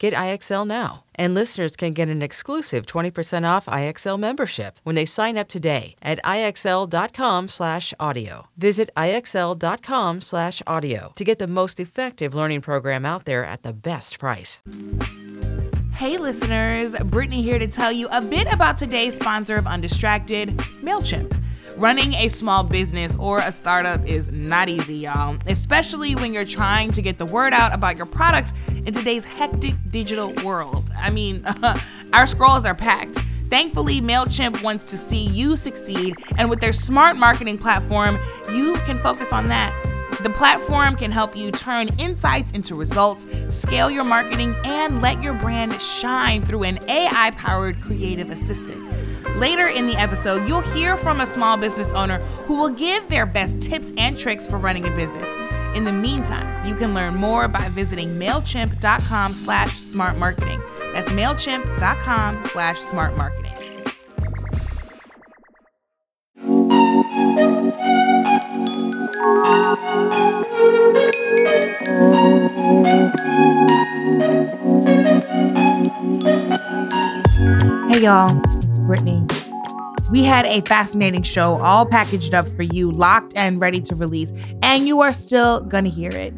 Get IXL now. And listeners can get an exclusive 20% off IXL membership when they sign up today at IXL.com/audio. Visit IXL.com/audio to get the most effective learning program out there at the best price. Hey listeners, Brittany here to tell you a bit about today's sponsor of Undistracted, MailChimp. Running a small business or a startup is not easy, y'all, especially when you're trying to get the word out about your products in today's hectic digital world. I mean, our scrolls are packed. Thankfully, MailChimp wants to see you succeed, and with their smart marketing platform, you can focus on that. The platform can help you turn insights into results, scale your marketing, and let your brand shine through an AI powered creative assistant. Later in the episode, you'll hear from a small business owner who will give their best tips and tricks for running a business. In the meantime, you can learn more by visiting MailChimp.com slash smart marketing. That's MailChimp.com slash smart marketing. Hey y'all, Brittany. We had a fascinating show all packaged up for you, locked and ready to release, and you are still gonna hear it.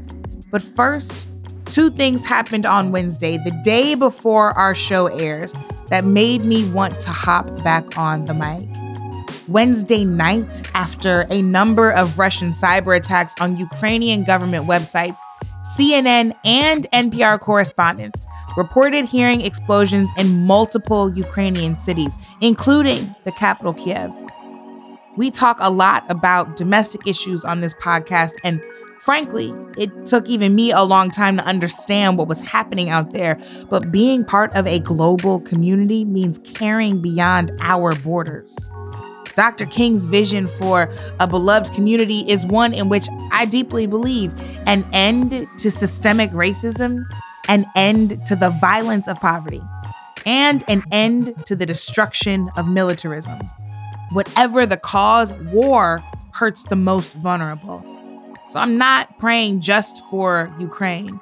But first, two things happened on Wednesday, the day before our show airs, that made me want to hop back on the mic. Wednesday night, after a number of Russian cyber attacks on Ukrainian government websites, CNN and NPR correspondents reported hearing explosions in multiple Ukrainian cities, including the capital, Kiev. We talk a lot about domestic issues on this podcast, and frankly, it took even me a long time to understand what was happening out there. But being part of a global community means caring beyond our borders. Dr. King's vision for a beloved community is one in which I deeply believe an end to systemic racism, an end to the violence of poverty, and an end to the destruction of militarism. Whatever the cause, war hurts the most vulnerable. So I'm not praying just for Ukraine,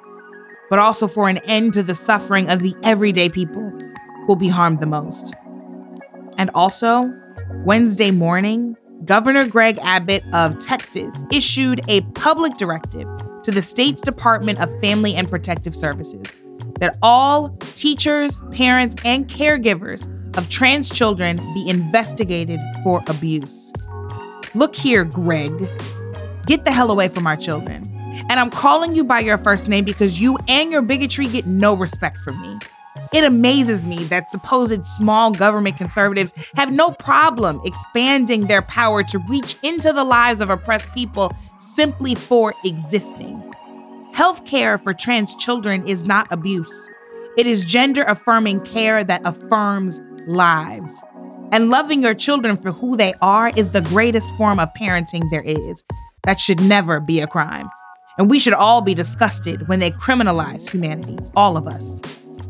but also for an end to the suffering of the everyday people who will be harmed the most. And also, Wednesday morning, Governor Greg Abbott of Texas issued a public directive to the state's Department of Family and Protective Services that all teachers, parents, and caregivers of trans children be investigated for abuse. Look here, Greg. Get the hell away from our children. And I'm calling you by your first name because you and your bigotry get no respect from me. It amazes me that supposed small government conservatives have no problem expanding their power to reach into the lives of oppressed people simply for existing. Healthcare for trans children is not abuse. It is gender affirming care that affirms lives. And loving your children for who they are is the greatest form of parenting there is. That should never be a crime. And we should all be disgusted when they criminalize humanity, all of us.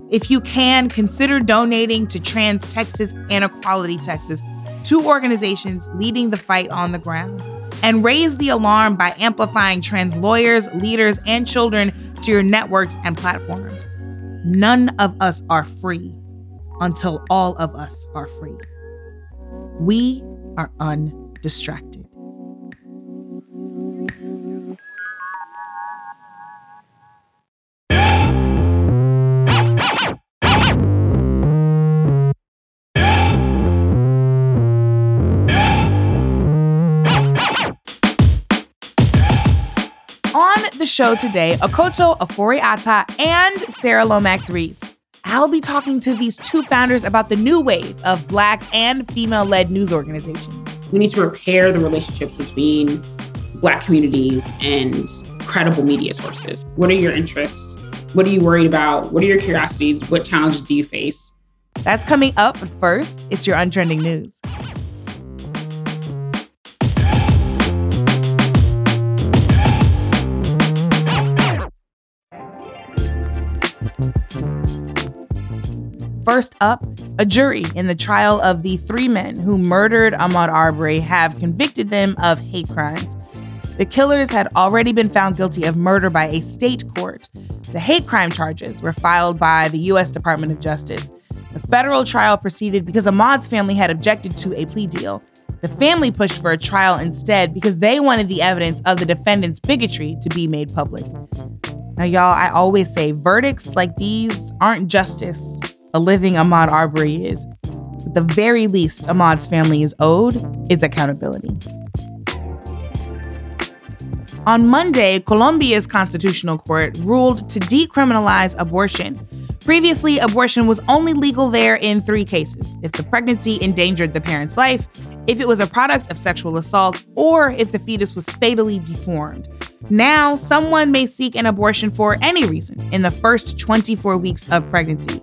If you can, consider donating to Trans Texas and Equality Texas, two organizations leading the fight on the ground. And raise the alarm by amplifying trans lawyers, leaders, and children to your networks and platforms. None of us are free until all of us are free. We are undistracted. Show today Akoto Ofori-Atta and Sarah Lomax Reese. I'll be talking to these two founders about the new wave of Black and female led news organizations. We need to repair the relationships between Black communities and credible media sources. What are your interests? What are you worried about? What are your curiosities? What challenges do you face? That's coming up, but first, it's your untrending news. First up, a jury in the trial of the three men who murdered Ahmaud Arbery have convicted them of hate crimes. The killers had already been found guilty of murder by a state court. The hate crime charges were filed by the U.S. Department of Justice. The federal trial proceeded because Ahmaud's family had objected to a plea deal. The family pushed for a trial instead because they wanted the evidence of the defendant's bigotry to be made public. Now, y'all, I always say verdicts like these aren't justice, a living Ahmaud Arbery is. At the very least Ahmaud's family is owed is accountability. On Monday, Colombia's constitutional court ruled to decriminalize abortion. Previously, abortion was only legal there in three cases if the pregnancy endangered the parent's life, if it was a product of sexual assault, or if the fetus was fatally deformed. Now, someone may seek an abortion for any reason in the first 24 weeks of pregnancy.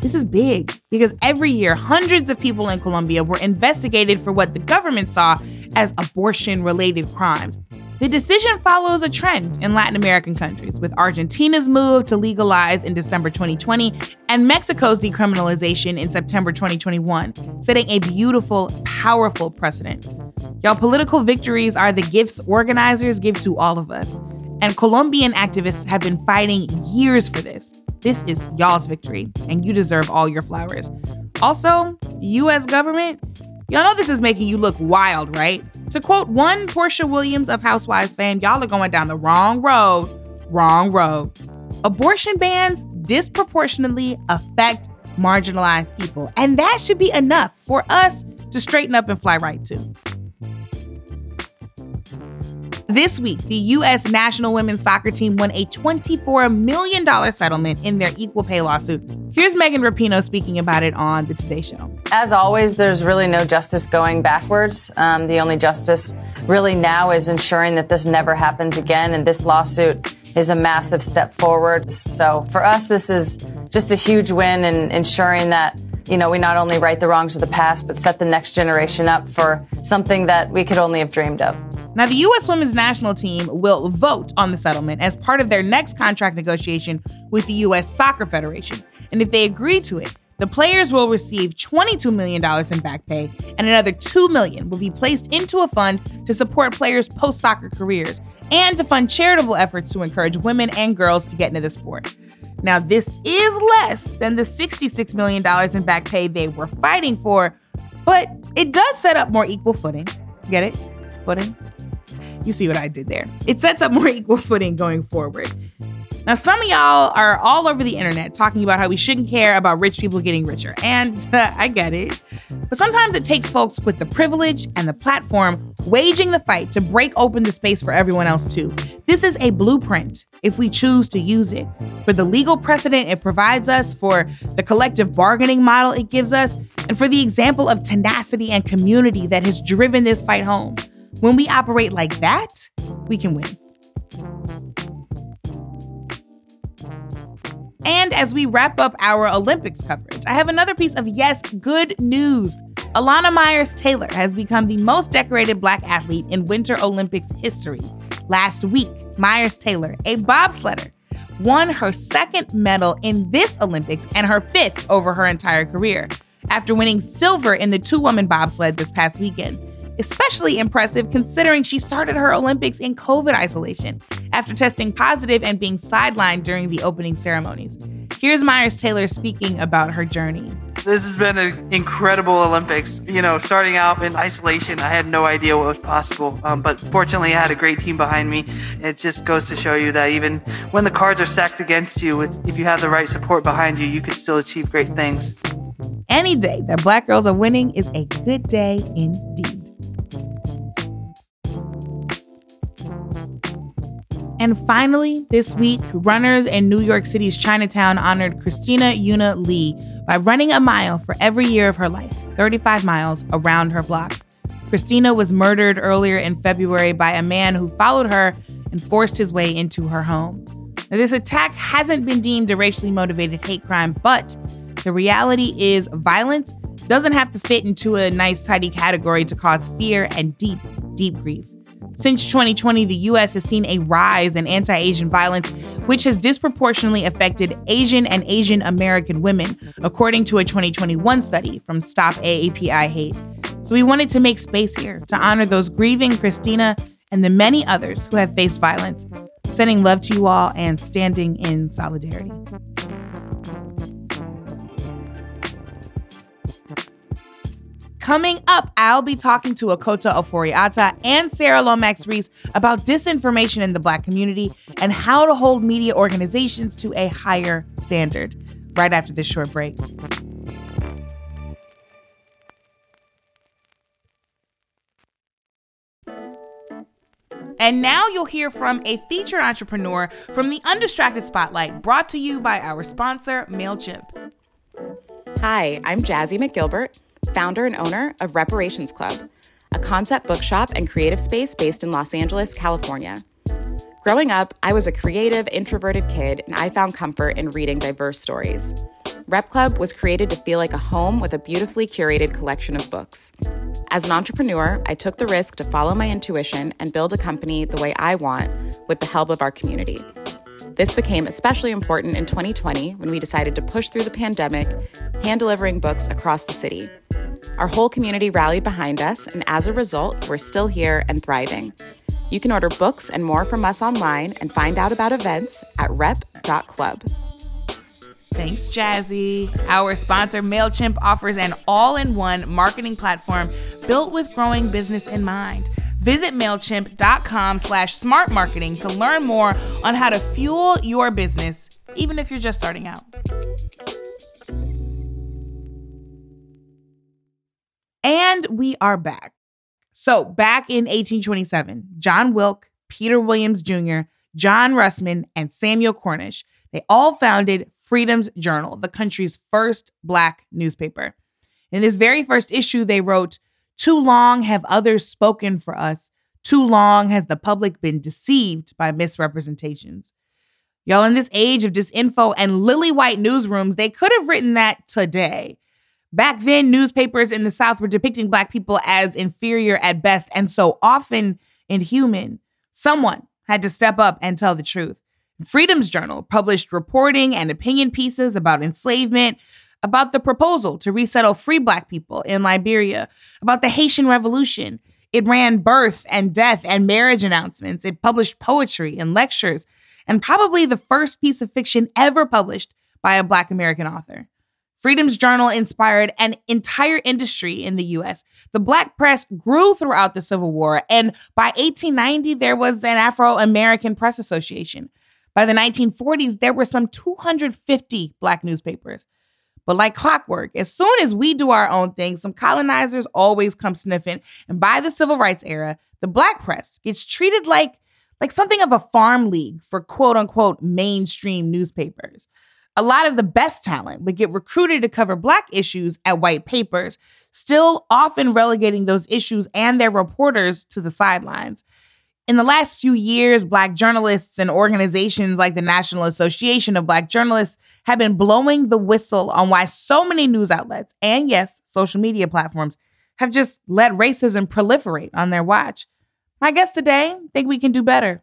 This is big because every year, hundreds of people in Colombia were investigated for what the government saw as abortion related crimes. The decision follows a trend in Latin American countries, with Argentina's move to legalize in December 2020 and Mexico's decriminalization in September 2021, setting a beautiful, powerful precedent. Y'all, political victories are the gifts organizers give to all of us. And Colombian activists have been fighting years for this. This is y'all's victory, and you deserve all your flowers. Also, US government, y'all know this is making you look wild, right? To quote one Porsha Williams of Housewives fame, y'all are going down the wrong road, wrong road. Abortion bans disproportionately affect marginalized people, and that should be enough for us to straighten up and fly right too. This week, the U.S. national women's soccer team won a $24 million settlement in their equal pay lawsuit. Here's Megan Rapinoe speaking about it on The Today Show. As always, there's really no justice going backwards. Um, the only justice really now is ensuring that this never happens again, and this lawsuit is a massive step forward. So for us, this is just a huge win in ensuring that you know, we not only right the wrongs of the past, but set the next generation up for something that we could only have dreamed of. Now, the U.S. women's national team will vote on the settlement as part of their next contract negotiation with the U.S. Soccer Federation. And if they agree to it, the players will receive $22 million in back pay, and another 2 million will be placed into a fund to support players' post soccer careers and to fund charitable efforts to encourage women and girls to get into the sport. Now, this is less than the $66 million in back pay they were fighting for, but it does set up more equal footing. Get it? Footing? You see what I did there. It sets up more equal footing going forward. Now, some of y'all are all over the internet talking about how we shouldn't care about rich people getting richer. And uh, I get it. But sometimes it takes folks with the privilege and the platform waging the fight to break open the space for everyone else too. This is a blueprint if we choose to use it. For the legal precedent it provides us, for the collective bargaining model it gives us, and for the example of tenacity and community that has driven this fight home. When we operate like that, we can win. And as we wrap up our Olympics coverage, I have another piece of yes, good news. Elana Meyers Taylor has become the most decorated black athlete in Winter Olympics history. Last week, Myers Taylor, a bobsledder, won her second medal in this Olympics and her fifth over her entire career after winning silver in the two woman bobsled this past weekend. Especially impressive considering she started her Olympics in COVID isolation after testing positive and being sidelined during the opening ceremonies. Here's Meyers Taylor speaking about her journey. This has been an incredible Olympics. You know, starting out in isolation, I had no idea what was possible. Um, but fortunately, I had a great team behind me. It just goes to show you that even when the cards are stacked against you, if you have the right support behind you, you can still achieve great things. Any day that black girls are winning is a good day indeed. And finally, this week, runners in New York City's Chinatown honored Christina Yuna Lee by running a mile for every year of her life, 35 miles around her block. Christina was murdered earlier in February by a man who followed her and forced his way into her home. Now, this attack hasn't been deemed a racially motivated hate crime, but the reality is violence doesn't have to fit into a nice, tidy category to cause fear and deep, deep grief. Since 2020, the US has seen a rise in anti Asian violence, which has disproportionately affected Asian and Asian American women, according to a 2021 study from Stop AAPI Hate. So we wanted to make space here to honor those grieving Christina and the many others who have faced violence, sending love to you all and standing in solidarity. Coming up, I'll be talking to Akoto Ofori-Atta and Sarah Lomax Reese about disinformation in the Black community and how to hold media organizations to a higher standard. Right after this short break. And now you'll hear from a featured entrepreneur from the Undistracted Spotlight, brought to you by our sponsor, MailChimp. Hi, I'm Jazzi McGilbert, founder and owner of Reparations Club, a concept bookshop and creative space based in Los Angeles, California. Growing up, I was a creative, introverted kid, and I found comfort in reading diverse stories. Rep Club was created to feel like a home with a beautifully curated collection of books. As an entrepreneur, I took the risk to follow my intuition and build a company the way I want with the help of our community. This became especially important in 2020 when we decided to push through the pandemic, hand delivering books across the city. Our whole community rallied behind us, and as a result, we're still here and thriving. You can order books and more from us online and find out about events at rep.club. Thanks, Jazzi. Our sponsor, MailChimp, offers an all in one marketing platform built with growing business in mind. Visit MailChimp.com slash smart marketing to learn more on how to fuel your business, even if you're just starting out. And we are back. So, back in 1827, John Wilk, Peter Williams Jr., John Russwurm, and Samuel Cornish, they all founded Freedom's Journal, the country's first black newspaper. In this very first issue, they wrote, Too long have others spoken for us. Too long has the public been deceived by misrepresentations. Y'all, in this age of disinfo and lily white newsrooms, they could have written that today. Back then, newspapers in the South were depicting Black people as inferior at best and so often inhuman. Someone had to step up and tell the truth. Freedom's Journal published reporting and opinion pieces about enslavement, about the proposal to resettle free Black people in Liberia, about the Haitian Revolution. It ran birth and death and marriage announcements. It published poetry and lectures, and probably the first piece of fiction ever published by a Black American author. Freedom's Journal inspired an entire industry in the US. The Black press grew throughout the Civil War, and by 1890, there was an Afro American Press Association. By the 1940s, there were some 250 Black newspapers. But like clockwork, as soon as we do our own thing, some colonizers always come sniffing. And by the civil rights era, the Black press gets treated like, like something of a farm league for quote unquote mainstream newspapers. A lot of the best talent would get recruited to cover Black issues at white papers, still often relegating those issues and their reporters to the sidelines. In the last few years, Black journalists and organizations like the National Association of Black Journalists have been blowing the whistle on why so many news outlets and, yes, social media platforms have just let racism proliferate on their watch. My guests today think we can do better,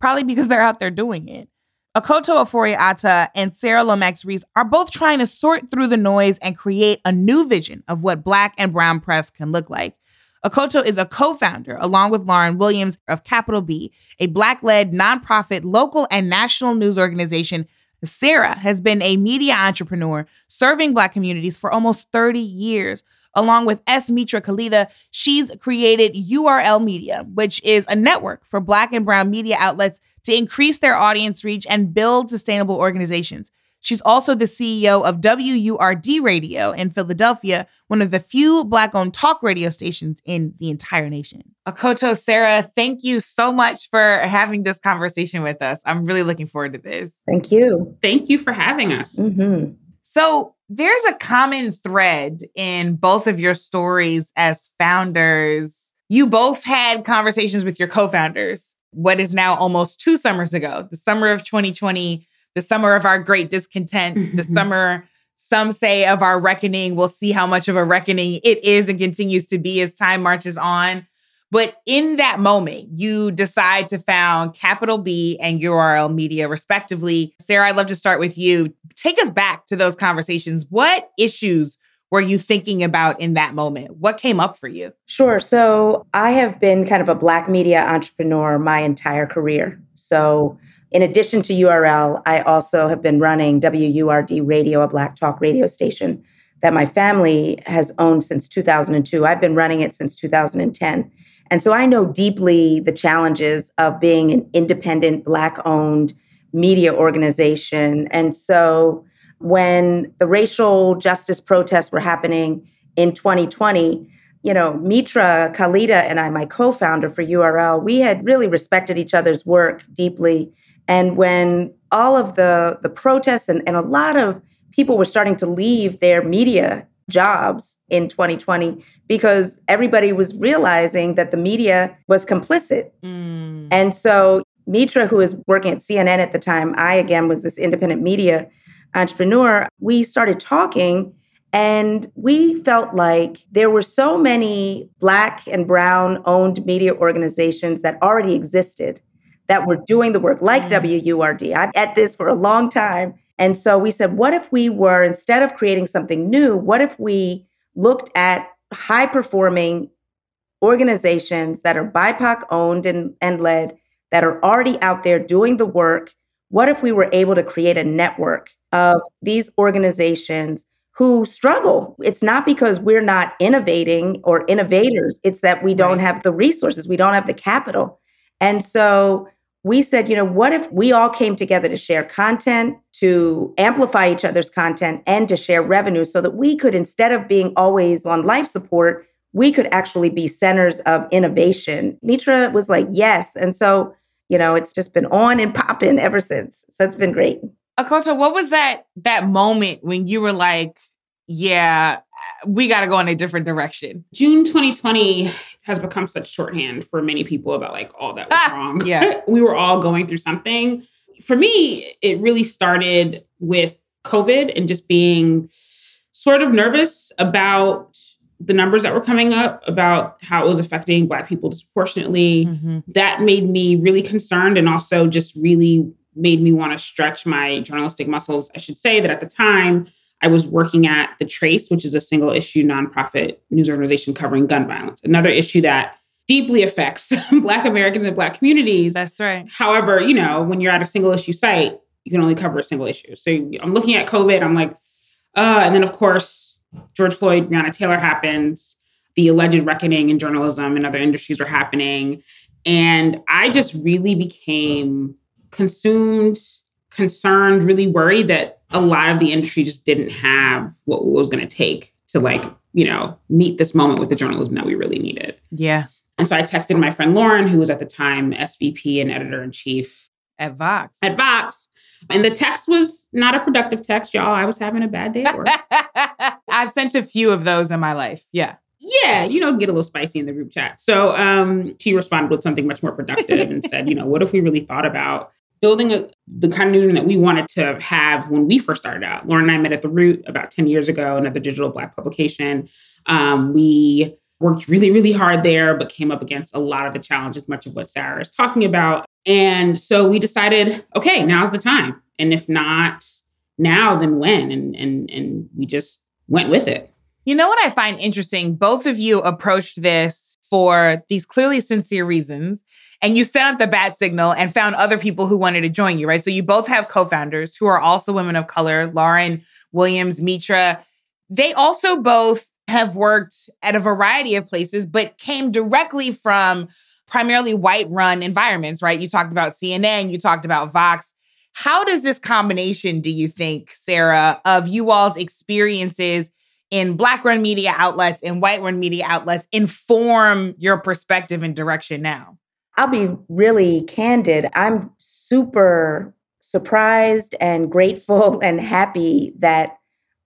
probably because they're out there doing it. Akoto Ofori-Atta and Sarah Lomax Reese are both trying to sort through the noise and create a new vision of what Black and Brown press can look like. Akoto is a co founder, along with Lauren Williams, of Capital B, a Black led nonprofit local and national news organization. Sarah has been a media entrepreneur serving Black communities for almost 30 years. Along with S. Mitra Kalita, she's created URL Media, which is a network for Black and Brown media outlets to increase their audience reach and build sustainable organizations. She's also the CEO of WURD Radio in Philadelphia, one of the few Black owned talk radio stations in the entire nation. Akoto, Sarah, thank you so much for having this conversation with us. I'm really looking forward to this. Thank you. Thank you for having us. Mm-hmm. So, there's a common thread in both of your stories as founders. You both had conversations with your co founders, what is now almost two summers ago, the summer of 2020 the summer of our great discontent, the mm-hmm. summer, some say, of our reckoning. We'll see how much of a reckoning it is and continues to be as time marches on. But in that moment, you decide to found Capital B and URL Media, respectively. Sarah, I'd love to start with you. Take us back to those conversations. What issues were you thinking about in that moment? What came up for you? Sure. So I have been kind of a Black media entrepreneur my entire career. So in addition to URL, I also have been running WURD Radio, a Black Talk radio station that my family has owned since 2002. I've been running it since 2010. And so I know deeply the challenges of being an independent, Black owned media organization. And so when the racial justice protests were happening in 2020, you know, Mitra, Kalita, and I, my co founder for URL, we had really respected each other's work deeply and when all of the the protests and, and a lot of people were starting to leave their media jobs in 2020 because everybody was realizing that the media was complicit. Mm. And so Mitra, who was working at CNN at the time, I again was this independent media entrepreneur, we started talking and we felt like there were so many Black and Brown owned media organizations that already existed that were doing the work, like mm. WURD. I'm at this for a long time. And so we said, what if we were, instead of creating something new, what if we looked at high performing organizations that are BIPOC owned and, and led, that are already out there doing the work? What if we were able to create a network of these organizations who struggle? It's not because we're not innovating or innovators, it's that we don't have the resources, we don't have the capital. And so we said, you know, what if we all came together to share content, to amplify each other's content, and to share revenue so that we could, instead of being always on life support, we could actually be centers of innovation. Mitra was like, yes. And so, you know, it's just been on and popping ever since. So it's been great. Akoto, what was that that moment when you were like, yeah, we got to go in a different direction? June 2020 has become such shorthand for many people about like all that was ah, wrong. Yeah. we were all going through something. For me, it really started with COVID and just being sort of nervous about the numbers that were coming up about how it was affecting black people disproportionately mm-hmm. that made me really concerned and also just really made me want to stretch my journalistic muscles i should say that at the time I was working at The Trace, which is a single issue nonprofit news organization covering gun violence, another issue that deeply affects Black Americans and Black communities. That's right. However, you know, when you're at a single issue site, you can only cover a single issue. So I'm looking at COVID, I'm like, uh, and then of course, George Floyd, Breonna Taylor happens, the alleged reckoning in journalism and other industries are happening. And I just really became consumed, concerned, really worried that a lot of the industry just didn't have what it was going to take to like, you know, meet this moment with the journalism that we really needed. Yeah. And so I texted my friend Lauren, who was at the time SVP and editor in chief at Vox. At Vox. And the text was not a productive text, y'all. I was having a bad day at work. I've sent a few of those in my life. Yeah. Yeah, you know, get a little spicy in the group chat. So um, she responded with something much more productive and said, you know, what if we really thought about building a, the kind of newsroom that we wanted to have when we first started out. Lauren and I met at The Root about 10 years ago, another digital Black publication. Um, we worked really, really hard there, but came up against a lot of the challenges, much of what Sarah is talking about. And so we decided, okay, now's the time. And if not now, then when? And and and we just went with it. You know what I find interesting? Both of you approached this for these clearly sincere reasons and you sent out the bat signal and found other people who wanted to join you, right? So you both have co-founders who are also women of color, Lauren Williams, Mitra. They also both have worked at a variety of places, but came directly from primarily white run environments, right? You talked about CNN, you talked about Vox. How does this combination, do you think, Sarah, of you all's experiences in Black run media outlets and white run media outlets inform your perspective and direction now? I'll be really candid. I'm super surprised and grateful and happy that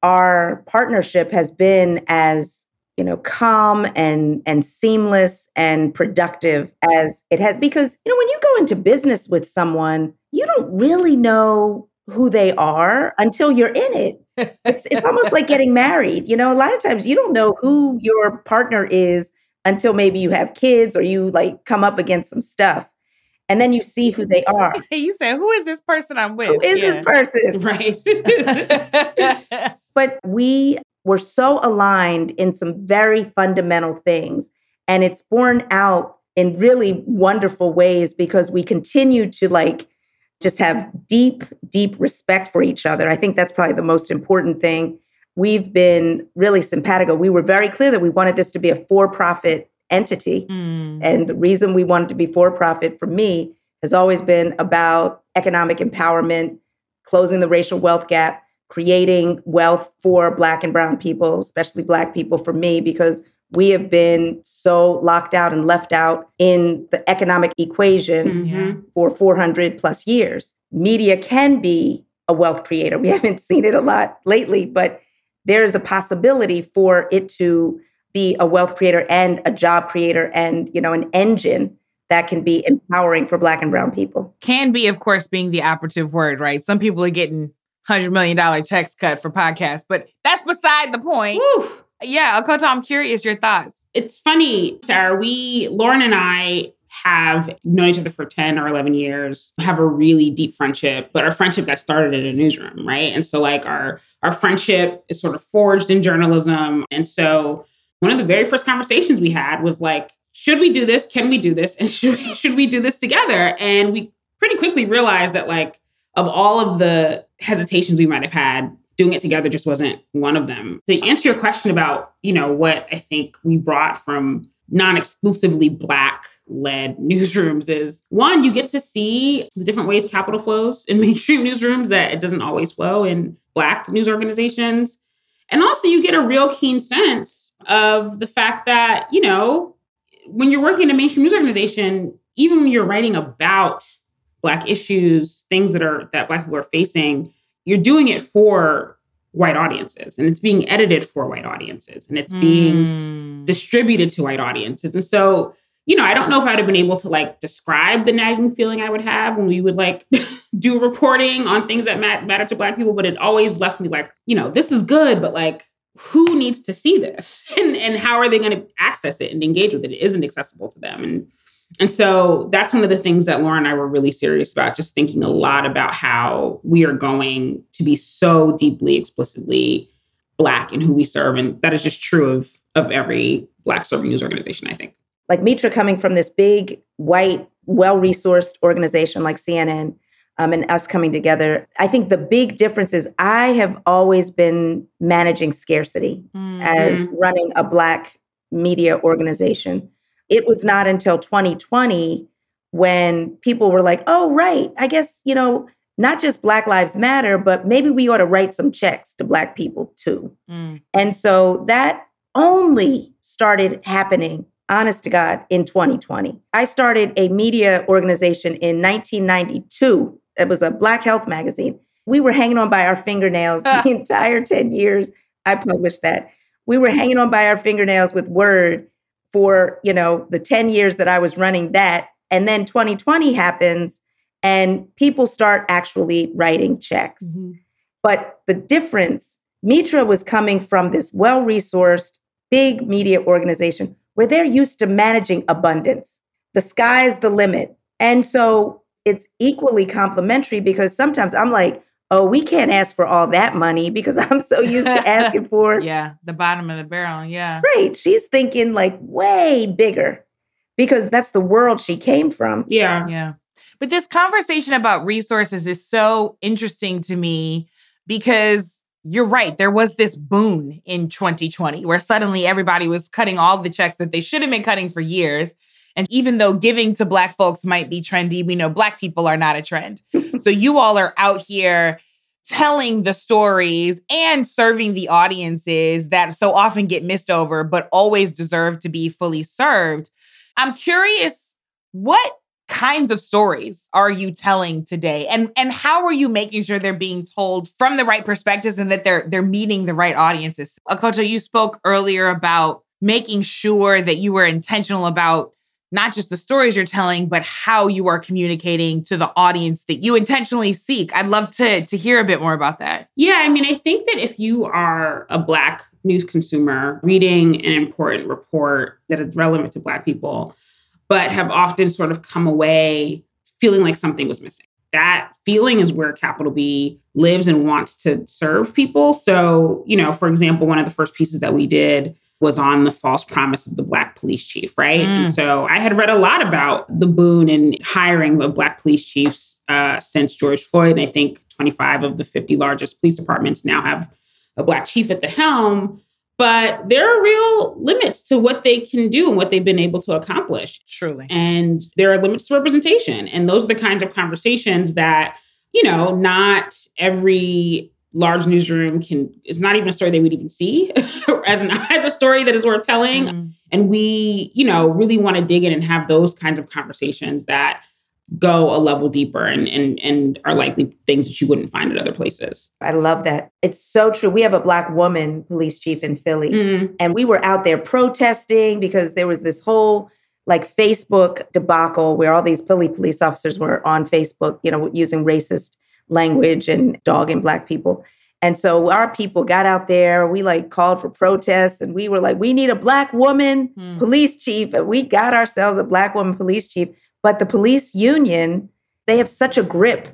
our partnership has been as you know calm and and seamless and productive as it has because you know when you go into business with someone you don't really know who they are until you're in it. It's, it's almost like getting married you know a lot of times you don't know who your partner is until maybe you have kids or you like come up against some stuff and then you see who they are. You say who is this person i'm with? who is yeah. this person? Right. But we were so aligned in some very fundamental things. And it's borne out in really wonderful ways because we continue to like just have deep, deep respect for each other. I think that's probably the most important thing. We've been really simpatico. We were very clear that we wanted this to be a for profit entity. Mm. And the reason we wanted to be for profit for me has always been about economic empowerment, closing the racial wealth gap, creating wealth for Black and Brown people, especially Black people, for me, because we have been so locked out and left out in the economic equation mm-hmm. for 400 plus years. Media can be a wealth creator. We haven't seen it a lot lately, but there is a possibility for it to be a wealth creator and a job creator and, you know, an engine that can be empowering for black and brown people. Can be, of course, being the operative word, right? Some people are getting hundred million dollar checks cut for podcasts, but that's beside the point. Woo. Yeah, Akoto, I'm curious your thoughts. It's funny, Sarah. We, Lauren and I, have known each other for 10 or 11 years have a really deep friendship but our friendship that started in a newsroom right and so like our our friendship is sort of forged in journalism and so one of the very first conversations we had was like should we do this can we do this and should, should we do this together and we pretty quickly realized that like of all of the hesitations we might have had, doing it together just wasn't one of them. To answer your question about, you know, what I think we brought from non-exclusively black led newsrooms is one you get to see the different ways capital flows in mainstream newsrooms that it doesn't always flow in black news organizations and also you get a real keen sense of the fact that you know when you're working in a mainstream news organization even when you're writing about black issues, things that are that black people are facing, you're doing it for white audiences and it's being edited for white audiences and it's being mm. distributed to white audiences. And so, you know, I don't know if I'd have been able to like describe the nagging feeling I would have when we would like do reporting on things that matter to black people, but it always left me like, you know, this is good, but like who needs to see this and and how are they going to access it and engage with it? It isn't accessible to them. And and so that's one of the things that Lauren and I were really serious about, just thinking a lot about how we are going to be so deeply, explicitly Black in who we serve. And that is just true of, of every Black serving news organization, I think. Like Mitra coming from this big, white, well resourced organization like CNN um, and us coming together, I think the big difference is I have always been managing scarcity mm-hmm. as running a Black media organization it was not until 2020 when people were like, oh, right, I guess, you know, not just Black Lives Matter, but maybe we ought to write some checks to Black people too. Mm. And so that only started happening, honest to God, in 2020. I started a media organization in 1992. It was a Black Health magazine. We were hanging on by our fingernails the entire 10 years I published that. We were hanging on by our fingernails with WURD for, you know, the 10 years that I was running that. And then 2020 happens and people start actually writing checks. Mm-hmm. But the difference, Mitra was coming from this well resourced, big media organization where they're used to managing abundance. The sky's the limit. And so it's equally complementary because sometimes I'm like, oh, we can't ask for all that money because I'm so used to asking for. yeah, the bottom of the barrel. Yeah. Right. She's thinking like way bigger because that's the world she came from. Yeah. Yeah. But this conversation about resources is so interesting to me because you're right. There was this boon in 2020 where suddenly everybody was cutting all the checks that they should have been cutting for years. And even though giving to Black folks might be trendy, we know Black people are not a trend. so you all are out here telling the stories and serving the audiences that so often get missed over, but always deserve to be fully served. I'm curious, what kinds of stories are you telling today and and how are you making sure they're being told from the right perspectives and that they're they're meeting the right audiences akoto you spoke earlier about making sure that you were intentional about not just the stories you're telling but how you are communicating to the audience that you intentionally seek i'd love to to hear a bit more about that yeah i mean i think that if you are a black news consumer reading an important report that is relevant to black people but have often sort of come away feeling like something was missing. That feeling is where capital B lives and wants to serve people. So, you know, for example, one of the first pieces that we did was on the false promise of the black police chief, right? Mm. And so I had read a lot about the boon in hiring of black police chiefs uh, since George Floyd. And I think 25 of the 50 largest police departments now have a black chief at the helm but there are real limits to what they can do and what they've been able to accomplish. Truly. And there are limits to representation. And those are the kinds of conversations that, you know, not every large newsroom can it's not even a story they would even see as an as a story that is worth telling. Mm. And we, you know, really want to dig in and have those kinds of conversations that go a level deeper and, and and are likely things that you wouldn't find at other places. I love that. It's so true. We have a black woman police chief in Philly mm-hmm. and we were out there protesting because there was this whole like Facebook debacle where all these Philly police officers were on Facebook, you know, using racist language and dogging black people. And so our people got out there, we like called for protests and we were like, we need a black woman mm. police chief. And we got ourselves a black woman police chief but the police union, they have such a grip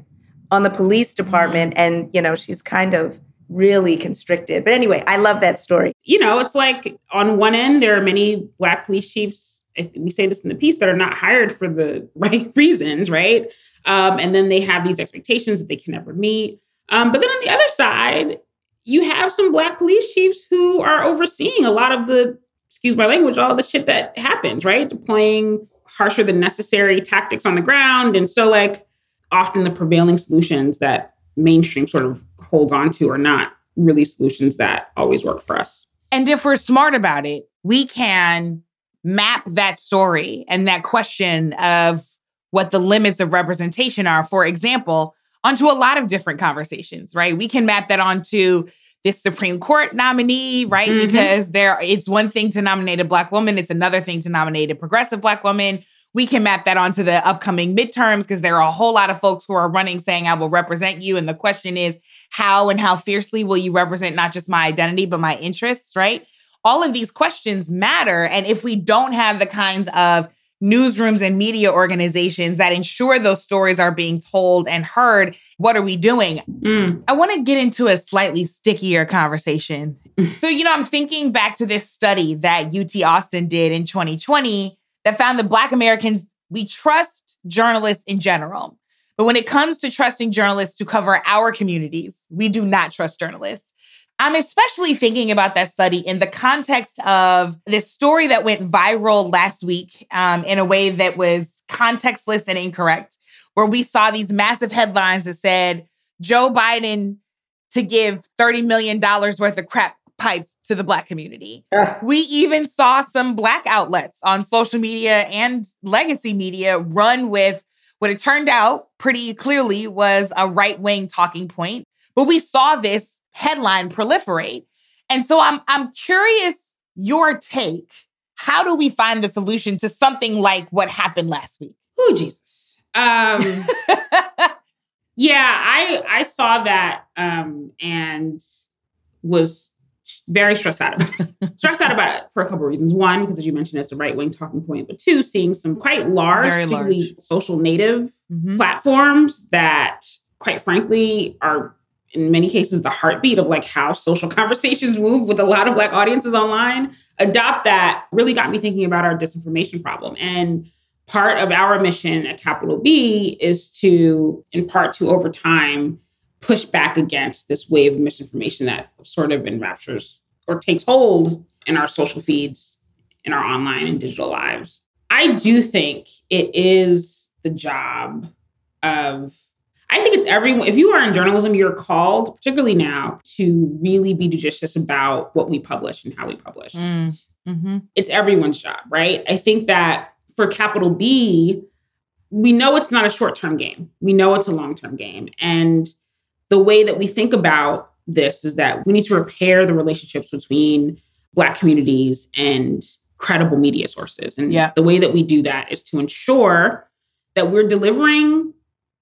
on the police department. Mm-hmm. And, you know, she's kind of really constricted. But anyway, I love that story. You know, it's like on one end, there are many Black police chiefs. We say this in the piece that are not hired for the right reasons, right? Um, and then they have these expectations that they can never meet. Um, but then on the other side, you have some Black police chiefs who are overseeing a lot of the, excuse my language, all the shit that happens, right? Deploying harsher than necessary tactics on the ground. And so, like, often the prevailing solutions that mainstream sort of holds on to are not really solutions that always work for us. And if we're smart about it, we can map that story and that question of what the limits of representation are, for example, onto a lot of different conversations, right? We can map that onto this Supreme Court nominee, right? Mm-hmm. Because there it's one thing to nominate a black woman, it's another thing to nominate a progressive black woman. We can map that onto the upcoming midterms because there are a whole lot of folks who are running saying, I will represent you. And the question is, how and how fiercely will you represent not just my identity, but my interests, right? All of these questions matter. And if we don't have the kinds of newsrooms and media organizations that ensure those stories are being told and heard. What are we doing? Mm. I want to get into a slightly stickier conversation. so, you know, I'm thinking back to this study that UT Austin did in 2020 that found that Black Americans, we trust journalists in general. But when it comes to trusting journalists to cover our communities, we do not trust journalists. I'm especially thinking about that study in the context of this story that went viral last week um, in a way that was contextless and incorrect, where we saw these massive headlines that said Joe Biden to give $30 million worth of crack pipes to the Black community. Uh. We even saw some Black outlets on social media and legacy media run with what it turned out pretty clearly was a right wing talking point. But we saw this headline proliferate. And so I'm I'm curious your take. How do we find the solution to something like what happened last week? Oh Jesus. Um Yeah, I I saw that um and was very stressed out about it. stressed out about it for a couple of reasons. One, because as you mentioned, it's a right wing talking point. But two, seeing some quite large, very particularly large. social native mm-hmm. platforms that, quite frankly, are in many cases the heartbeat of like how social conversations move with a lot of black audiences online adopt that really got me thinking about our disinformation problem. And part of our mission at capital b is to in part to over time push back against this wave of misinformation that sort of enraptures or takes hold in our social feeds in our online and digital lives. I do think it is the job of I think it's everyone. If you are in journalism, you're called, particularly now, to really be judicious about what we publish and how we publish. Mm, hmm It's everyone's job, right? I think that for capital B, we know it's not a short term game. We know it's a long term game. And the way that we think about this is that we need to repair the relationships between Black communities and credible media sources. And Yeah. the way that we do that is to ensure that we're delivering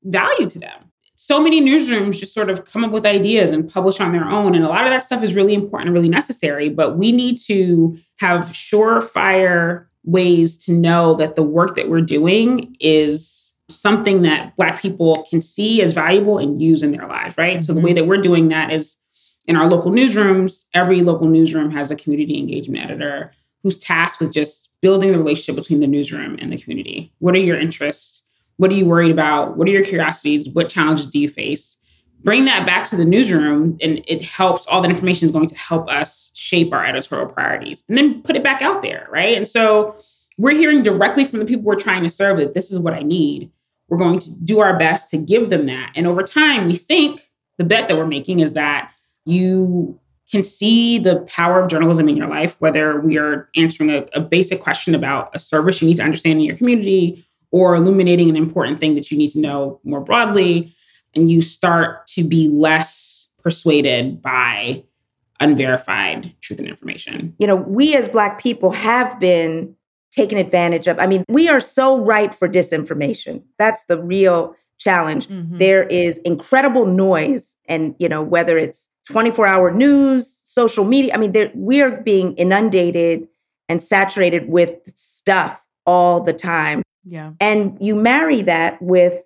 value to them. So many newsrooms just sort of come up with ideas and publish on their own. And a lot of that stuff is really important and really necessary. But we need to have surefire ways to know that the work that we're doing is something that Black people can see as valuable and use in their lives, right? So the way mm-hmm. that we're doing that is in our local newsrooms, every local newsroom has a community engagement editor who's tasked with just building the relationship between the newsroom and the community. What are your interests? What are you worried about? What are your curiosities? What challenges do you face? Bring that back to the newsroom, and it helps. All that information is going to help us shape our editorial priorities and then put it back out there, right? And so we're hearing directly from the people we're trying to serve that this is what I need. We're going to do our best to give them that. And over time, we think the bet that we're making is that you can see the power of journalism in your life, whether we are answering a, a basic question about a service you need to understand in your community or illuminating an important thing that you need to know more broadly. And you start to be less persuaded by unverified truth and information. you know, we as Black people have been taken advantage of. I mean, we are so ripe for disinformation. That's the real challenge. Mhm. There is incredible noise, and, you know, whether it's 24 hour news, social media, I mean, there, we are being inundated and saturated with stuff all the time. Yeah. And you marry that with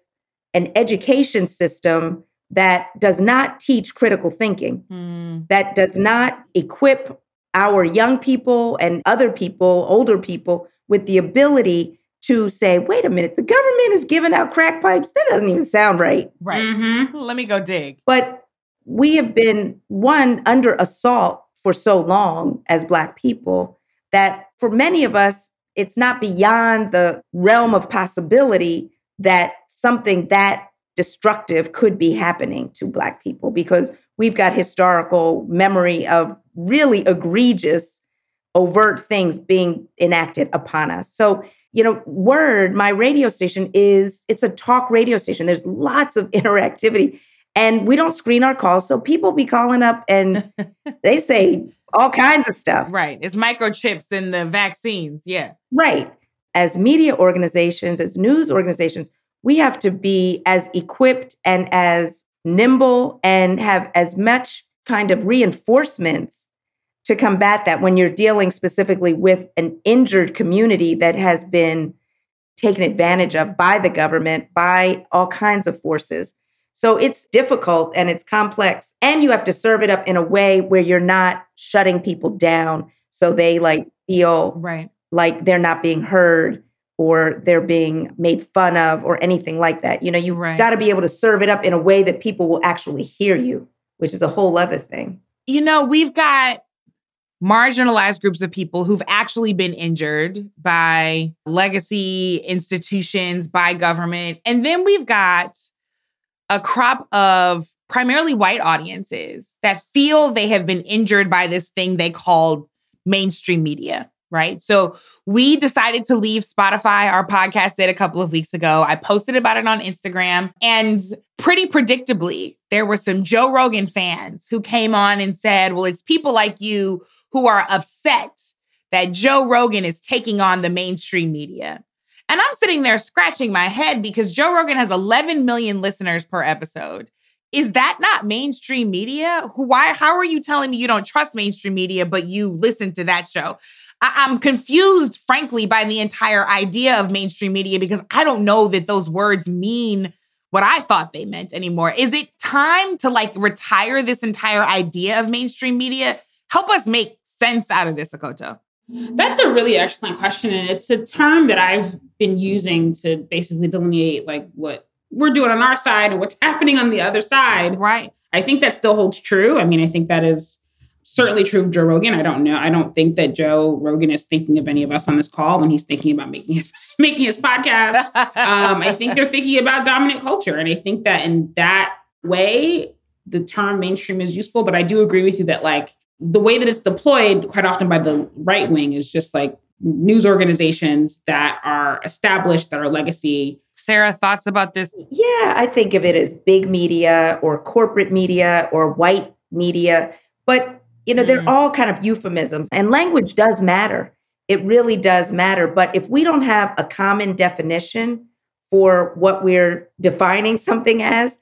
an education system that does not teach critical thinking Mm, that does not equip our young people and other people, older people, with the ability to say, wait a minute, the government is giving out crack pipes. That doesn't even sound right. right. Mm-hmm. Let me go dig. But we have been, one, under assault for so long as Black people that for many of us, it's not beyond the realm of possibility that something that destructive could be happening to Black people because we've got historical memory of really egregious, overt things being enacted upon us. So, you know, WURD, my radio station is it's a talk radio station. There's lots of interactivity and we don't screen our calls. So people be calling up and they say all kinds of stuff. Right. It's microchips in the vaccines. Yeah. Right. As media organizations, as news organizations, we have to be as equipped and as nimble and have as much kind of reinforcements to combat that when you're dealing specifically with an injured community that has been taken advantage of by the government, by all kinds of forces. So it's difficult and it's complex. And you have to serve it up in a way where you're not shutting people down so they like feel Right. like they're not being heard or they're being made fun of or anything like that. You know, you've Right. got to be able to serve it up in a way that people will actually hear you, which is a whole other thing. You know, we've got marginalized groups of people who've actually been injured by legacy institutions, by government. And then we've got a crop of primarily white audiences that feel they have been injured by this thing they called mainstream media, right? So we decided to leave Spotify. Our podcast did a couple of weeks ago. I posted about it on Instagram. And pretty predictably, there were some Joe Rogan fans who came on and said, well, it's people like you who are upset that Joe Rogan is taking on the mainstream media. And I'm sitting there scratching my head because Joe Rogan has 11 million listeners per episode. Is that not mainstream media? Why? How are you telling me you don't trust mainstream media, but you listen to that show? I, am confused, frankly, by the entire idea of mainstream media because I don't know that those words mean what I thought they meant anymore. Is it time to like retire this entire idea of mainstream media? Help us make sense out of this, Akoto. That's a really excellent question. And it's a term that I've been using to basically delineate like what we're doing on our side and what's happening on the other side. Right. I think that still holds true. I mean, I think that is certainly true of Joe Rogan. I don't know. I don't think that Joe Rogan is thinking of any of us on this call when he's thinking about making his making his podcast. um, I think they're thinking about dominant culture, and I think that in that way, the term mainstream is useful. But I do agree with you that like the way that it's deployed quite often by the right wing is just like news organizations that are established, that are legacy. Sarah, thoughts about this? Yeah, I think of it as big media or corporate media or white media. But, you know, they're Mm. all kind of euphemisms, and language does matter. It really does matter. But if we don't have a common definition for what we're defining something as,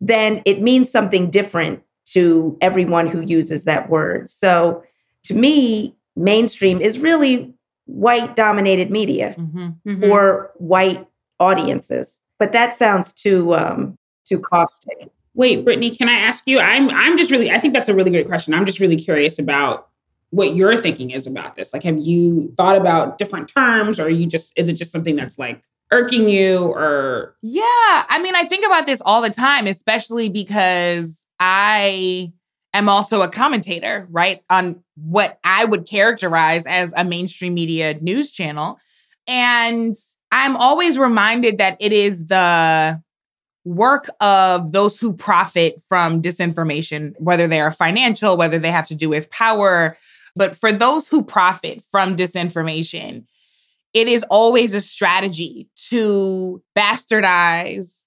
then it means something different to everyone who uses that word. So to me, mainstream is really white dominated media Mm-hmm. for white audiences. But that sounds too um, too caustic. Wait, Brittany, can I ask you? I'm I'm just really I think that's a really great question. I'm just really curious about what your thinking is about this. Like, have you thought about different terms, or are you just is it just something that's like irking you, or Yeah. I mean, I think about this all the time, especially because I am also a commentator, right? On what I would characterize as a mainstream media news channel. And I'm always reminded that it is the work of those who profit from disinformation, whether they are financial, whether they have to do with power. But for those who profit from disinformation, it is always a strategy to bastardize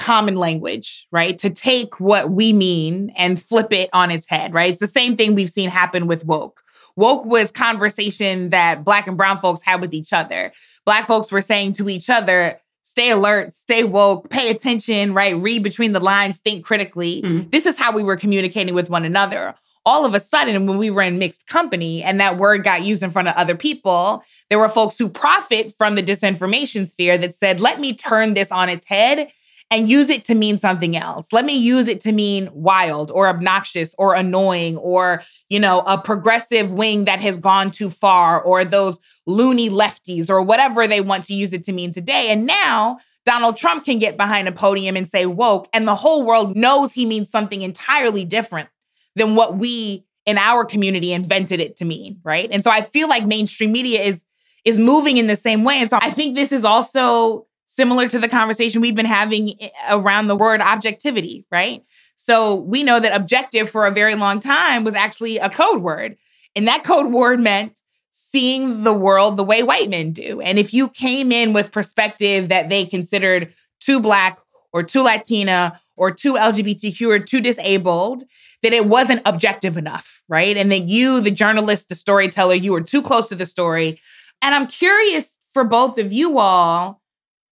common language, right? To take what we mean and flip it on its head, right? It's the same thing we've seen happen with woke. Woke was conversation that black and brown folks had with each other. Black folks were saying to each other, stay alert, stay woke, pay attention, right? Read between the lines, think critically. Mhm. This is how we were communicating with one another. All of a sudden, when we were in mixed company and that word got used in front of other people, there were folks who profit from the disinformation sphere that said, let me turn this on its head and use it to mean something else. Let me use it to mean wild or obnoxious or annoying or, you know, a progressive wing that has gone too far or those loony lefties or whatever they want to use it to mean today. And now Donald Trump can get behind a podium and say woke, and the whole world knows he means something entirely different than what we in our community invented it to mean, right? And so I feel like mainstream media is is moving in the same way. And so I think this is also similar to the conversation we've been having eh, around the word objectivity, right? So we know that objective for a very long time was actually a code word. And that code word meant seeing the world the way white men do. And if you came in with perspective that they considered too black or too Latina or too LGBTQ or too disabled, that it wasn't objective enough, right? And that you, the journalist, the storyteller, you were too close to the story. And I'm curious for both of you all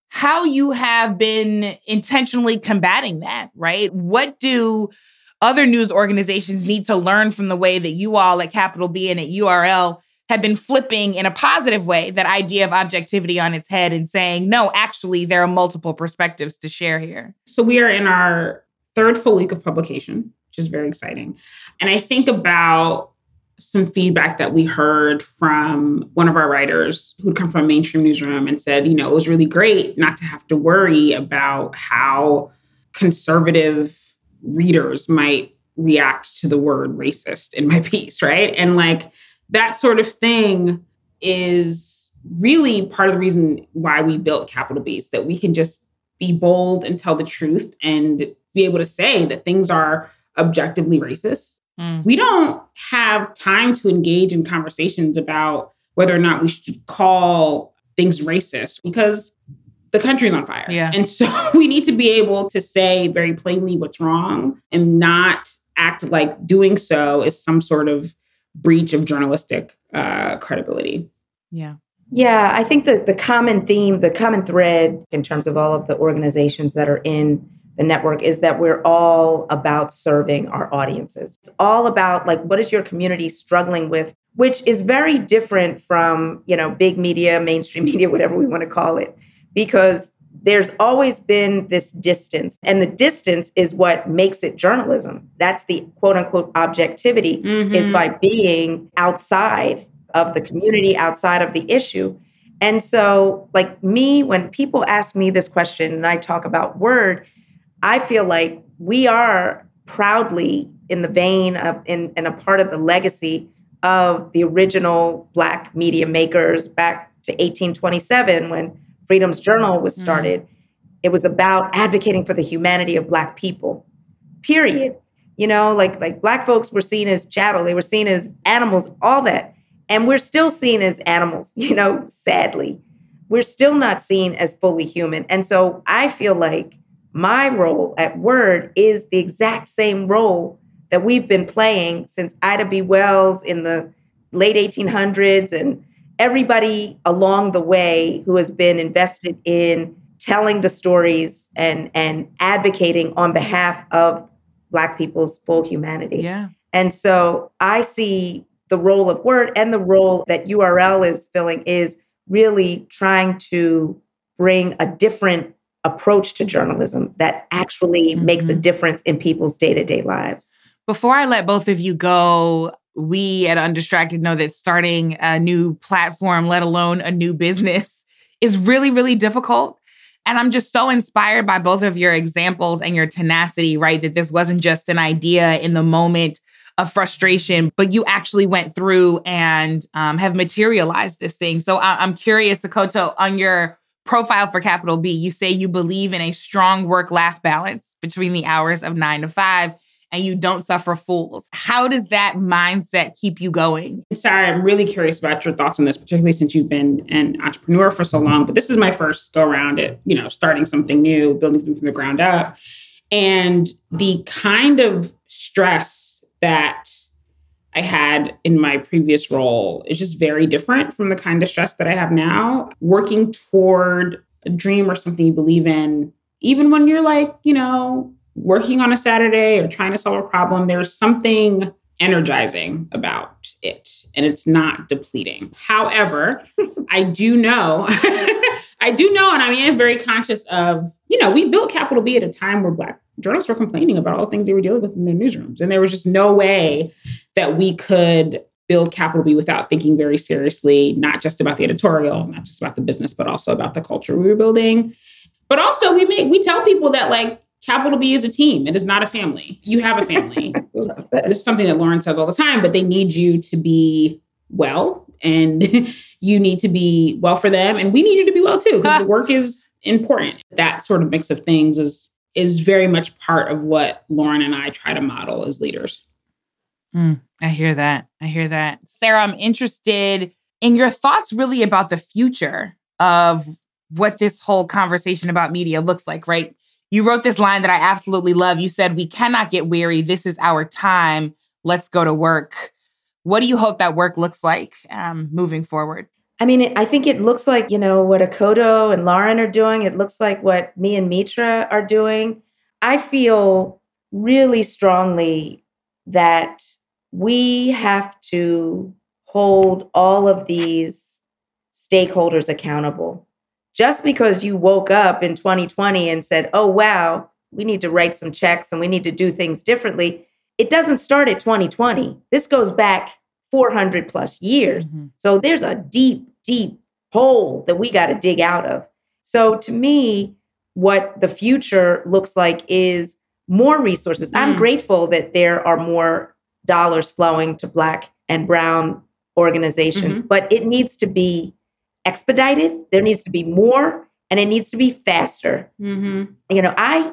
how you have been intentionally combating that, right? What do other news organizations need to learn from the way that you all at Capital B and at URL have been flipping in a positive way that idea of objectivity on its head and saying, no, actually, there are multiple perspectives to share here? so we are in our third full week of publication, which is very exciting. And I think about some feedback that we heard from one of our writers who'd come from a mainstream newsroom and said, you know, it was really great not to have to worry about how conservative readers might react to the word racist in my piece, right? And like that sort of thing is really part of the reason why we built Capital Beast, that we can just be bold and tell the truth and be able to say that things are objectively racist. Mm. We don't have time to engage in conversations about whether or not we should call things racist because the country's on fire. Yeah. And so we need to be able to say very plainly what's wrong and not act like doing so is some sort of breach of journalistic uh, credibility. Yeah. Yeah, I think that the common theme, the common thread in terms of all of the organizations that are in the network is that we're all about serving our audiences. It's all about like what is your community struggling with, which is very different from, you know, big media, mainstream media, whatever we want to call it, because there's always been this distance. And the distance is what makes it journalism. That's the quote unquote objectivity is Mhm. by being outside of the community, outside of the issue. And so, like me, when people ask me this question and I talk about WURD, I feel like we are proudly in the vein of in, in a part of the legacy of the original black media makers back to 1827 when Freedom's Journal was mm. started. Mm. It was about advocating for the humanity of black people. Period. You know, like like black folks were seen as chattel, they were seen as animals, all that. And we're still seen as animals, you know, sadly. We're still not seen as fully human. And so I feel like my role at WURD is the exact same role that we've been playing since Ida B. Wells in the late 1800s and everybody along the way who has been invested in telling the stories and and advocating on behalf of black people's full humanity. Yeah. And so I see the role of WURD and the role that URL is filling is really trying to bring a different approach to journalism that actually mm-hmm. makes a mm-hmm. difference in people's day-to-day lives. Before I let both of you go, we at Undistracted know that starting a new platform, let alone a new business, is really, really difficult. And I'm just so inspired by both of your examples and your tenacity, right? That this wasn't just an idea in the moment of frustration, but you actually went through and um, have materialized this thing. So I- I'm curious, Akoto, on your profile for Capital B, you say you believe in a strong work life balance between the hours of nine to five and you don't suffer fools. How does that mindset keep you going? Sarah, I'm really curious about your thoughts on this, particularly since you've been an entrepreneur for so long. But this is my first go around at, you know, starting something new, building something from the ground up. And the kind of stress that I had in my previous role is just very different from the kind of stress that I have now. Working toward a dream or something you believe in, even when you're like, you know, working on a Saturday or trying to solve a problem, there's something energizing about it and it's not depleting. However, I do know, I do know, and I I'm very conscious of, you know, we built Capital B at a time where Black journalists were complaining about all the things they were dealing with in their newsrooms. And there was just no way that we could build Capital B without thinking very seriously, not just about the editorial, not just about the business, but also about the culture we were building. But also we make we tell people that like Capital B is a team. It is not a family. You have a family. this is something that Lauren says all the time, but they need you to be well and you need to be well for them. And we need you to be well too, because the work is important. That sort of mix of things is is very much part of what Lauren and I try to model as leaders. Mm, I hear that. I hear that. Sarah, I'm interested in your thoughts really about the future of what this whole conversation about media looks like, right? You wrote this line that I absolutely love. You said, We cannot get weary. This is our time. Let's go to work. What do you hope that work looks like um, moving forward? I mean, I think it looks like, you know, what Akoto and Lauren are doing. It looks like what me and Mitra are doing. I feel really strongly that we have to hold all of these stakeholders accountable just because you woke up in 2020 and said, oh, wow, we need to write some checks and we need to do things differently, it doesn't start at 2020. This goes back 400 plus years. Mm-hmm. So there's a deep, deep hole that we got to dig out of. So to me, what the future looks like is more resources. Mm. I'm grateful that there are more dollars flowing to Black and Brown organizations, mm-hmm. but it needs to be expedited. There needs to be more and it needs to be faster. Mm-hmm. You know, I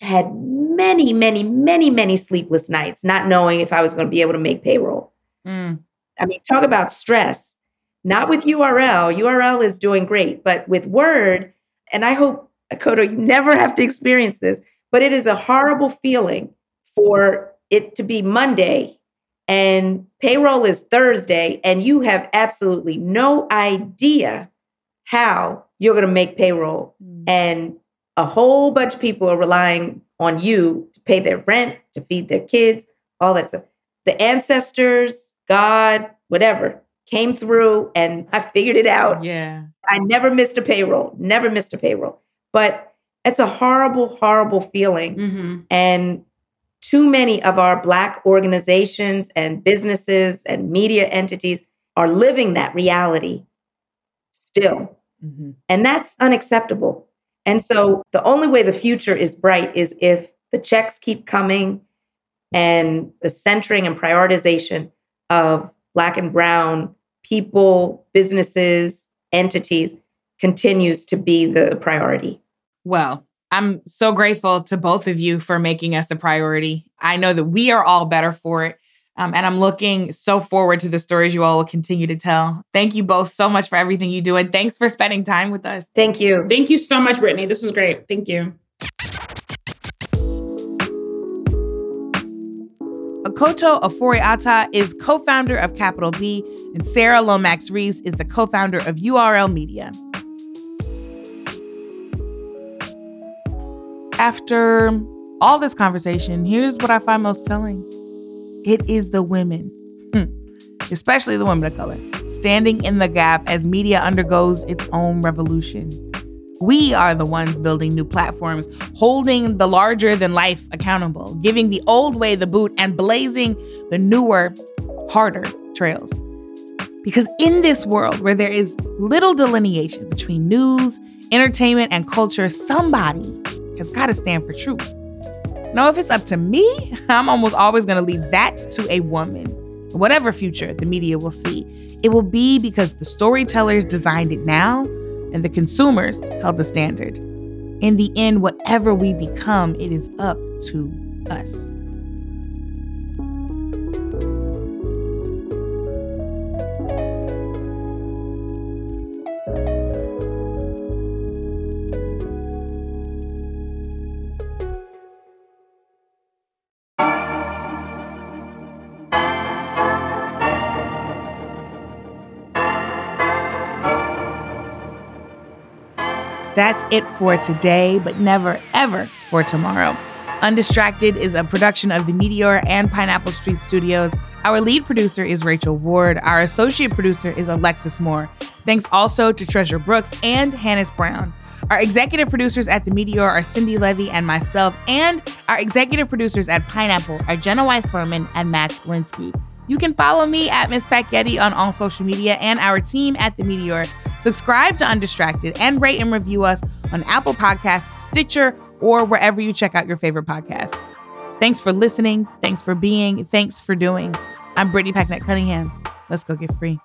had many, many, many, many sleepless nights not knowing if I was going to be able to make payroll. Mm. I mean, talk about stress. Not with URL. URL is doing great, but with WURD, and I hope, Akoto, you never have to experience this, but it is a horrible feeling for it to be Monday and payroll is Thursday, and you have absolutely no idea how you're going to make payroll. Mm. And a whole bunch of people are relying on you to pay their rent, to feed their kids, all that stuff. The ancestors, God, whatever, came through and I figured it out. Yeah. I never missed a payroll, never missed a payroll. But it's a horrible, horrible feeling. Mm-hmm. And too many of our Black organizations and businesses and media entities are living that reality still. Mm-hmm. And that's unacceptable. And so the only way the future is bright is if the checks keep coming and the centering and prioritization of Black and Brown people, businesses, entities continues to be the priority. Well, I'm so grateful to both of you for making us a priority. I know that we are all better for it. Um, and I'm looking so forward to the stories you all will continue to tell. Thank you both so much for everything you do. And thanks for spending time with us. Thank you. Thank you so much, Brittany. This was great. Thank you. Akoto Ofori-Atta is co founder of Capital B, and Sarah Lomax Reese is the co founder of URL Media. After all this conversation, here's what I find most telling it is the women, hmm, especially the women of color, standing in the gap as media undergoes its own revolution. We are the ones building new platforms, holding the larger than life accountable, giving the old way the boot, and blazing the newer, harder trails. Because in this world where there is little delineation between news, entertainment, and culture, somebody has got to stand for truth. Now, if it's up to me, I'm almost always going to leave that to a woman. Whatever future the media will see, it will be because the storytellers designed it now and the consumers held the standard. In the end, whatever we become, it is up to us. That's it for today, but never ever for tomorrow. Undistracted is a production of the Meteor and Pineapple Street Studios. Our lead producer is Rachel Ward. Our associate producer is Alexis Moore. Thanks also to Treasure Brooks and Hannes Brown. Our executive producers at the Meteor are Cindy Levy and myself, and our executive producers at Pineapple are Jenna Weiss Berman and Max Linsky. You can follow me at Miss Packyetti on all social media and our team at The Meteor. Subscribe to Undistracted and rate and review us on Apple Podcasts, Stitcher, or wherever you check out your favorite podcast. Thanks for listening. Thanks for being. Thanks for doing. I'm Brittany Packnett Cunningham. Let's go get free.